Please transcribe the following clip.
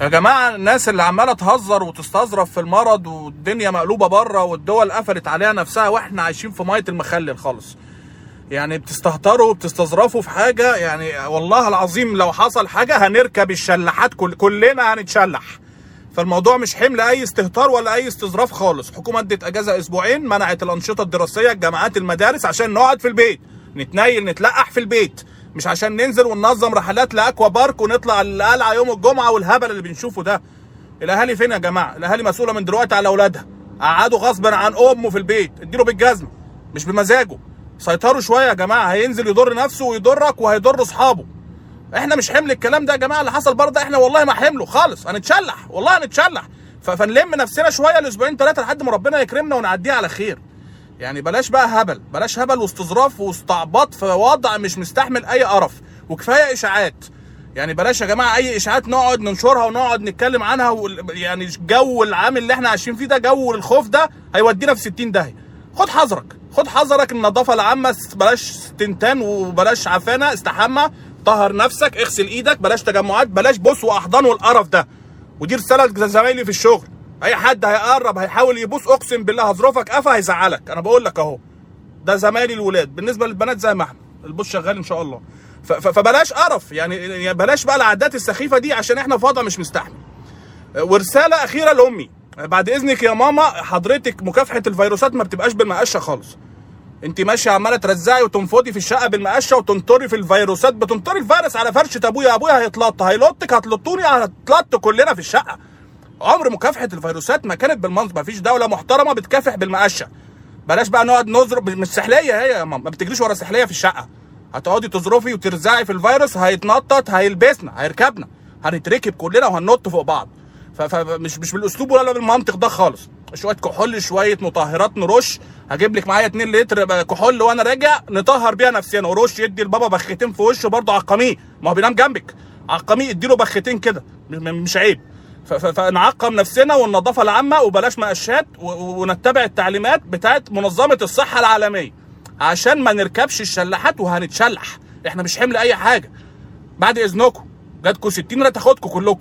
يا جماعة الناس اللي عمالة تهزر وتستظرف في المرض والدنيا مقلوبة بره والدول قفلت عليها نفسها وإحنا عايشين في مية المخلل خالص. يعني بتستهتروا وبتستظرفوا في حاجة يعني والله العظيم لو حصل حاجة هنركب الشلاحات كل كلنا هنتشلح. فالموضوع مش حمل أي استهتار ولا أي استظراف خالص. الحكومة ادت أجازة أسبوعين منعت الأنشطة الدراسية الجامعات المدارس عشان نقعد في البيت. نتنيل نتلقح في البيت. مش عشان ننزل وننظم رحلات لأكوا بارك ونطلع القلعة يوم الجمعة والهبل اللي بنشوفه ده. الأهالي فين يا جماعة؟ الأهالي مسؤولة من دلوقتي على أولادها. قعدوا غصبا عن أمه في البيت. اديله بالجزمه مش بمزاجه. سيطروا شوية يا جماعة. هينزل يضر نفسه ويضرك وهيضر أصحابه. إحنا مش حمل الكلام ده يا جماعة. اللي حصل برضه إحنا والله ما حمله. خالص. هنتشلح. والله هنتشلح. فنلم نفسنا شوية الأسبوعين ثلاثة لحد ما ربنا يكرمنا ونعديها على خير. يعني بلاش بقى هبل بلاش هبل واستظراف واستعباط في وضع مش مستحمل أي قرف وكفاية إشاعات. يعني بلاش يا جماعة أي إشاعات نقعد ننشرها ونقعد نتكلم عنها يعني الجو العام اللي إحنا عايشين فيه ده جو الخوف ده هيودينا في 60 داهية. خد حذرك خد حذرك النظافة العامة بلاش استنتان وبلاش عفانة استحمى طهر نفسك اغسل إيدك بلاش تجمعات بلاش بوس وأحضان والقرف ده. ودي رسالة لزمايلي في الشغل. أي حد هيقرب هيحاول يبوس أقسم بالله هظروفك قفا هيزعلك. أنا بقول لك أهو ده زمايلي الولاد. بالنسبة للبنات زي ما إحنا. البوس شغال إن شاء الله. فبلاش قرف. يعني يعني بلاش بقى العادات السخيفة دي عشان إحنا في وضع مش مستحمل. ورسالة أخيرة لأمي. بعد إذنك يا ماما حضرتك مكافحة الفيروسات ما بتبقاش بالمقشه خالص. أنت ماشية عمالة ترزعي وتنفضي في الشقة بالمقشه وتنطري في الفيروسات. بتنطري الفيروس على فرشه أبويا أبويا هيتلط هيلطك هتلطوني هتلط كلنا في الشقة. عمر مكافحة الفيروسات ما كانت بالمنظر ما فيش دولة محترمة بتكافح بالمقشه بلاش بقى نقعد نضرب مش سحلية هي يا ماما ما بتجريش ورا سحلية في الشقة. هتقعدي تظرفي وترزعي في الفيروس هيتنطط هيلبسنا هيركبنا هنتركب كلنا وهننط فوق بعض. فمش مش بالأسلوب ولا بالمنطق ده خالص. شوية كحول شوية مطهرات نرش. هجيب لك معايا 2 لتر كحول وأنا راجع نطهر بيها نفسنا. ورش يدي البابا بختين في وشه برضه عقميه ما هو بينام جنبك. عقميه اديله بختين كده. مش عيب. فنعقم نفسنا والنظافة العامة وبلاش مقشات ونتبع التعليمات بتاعت منظمة الصحة العالمية. عشان ما نركبش الشلاحات وهنتشلح. إحنا مش حمل أي حاجة. بعد إذنكم. جاتكم 60 لا تاخدكم كلكم.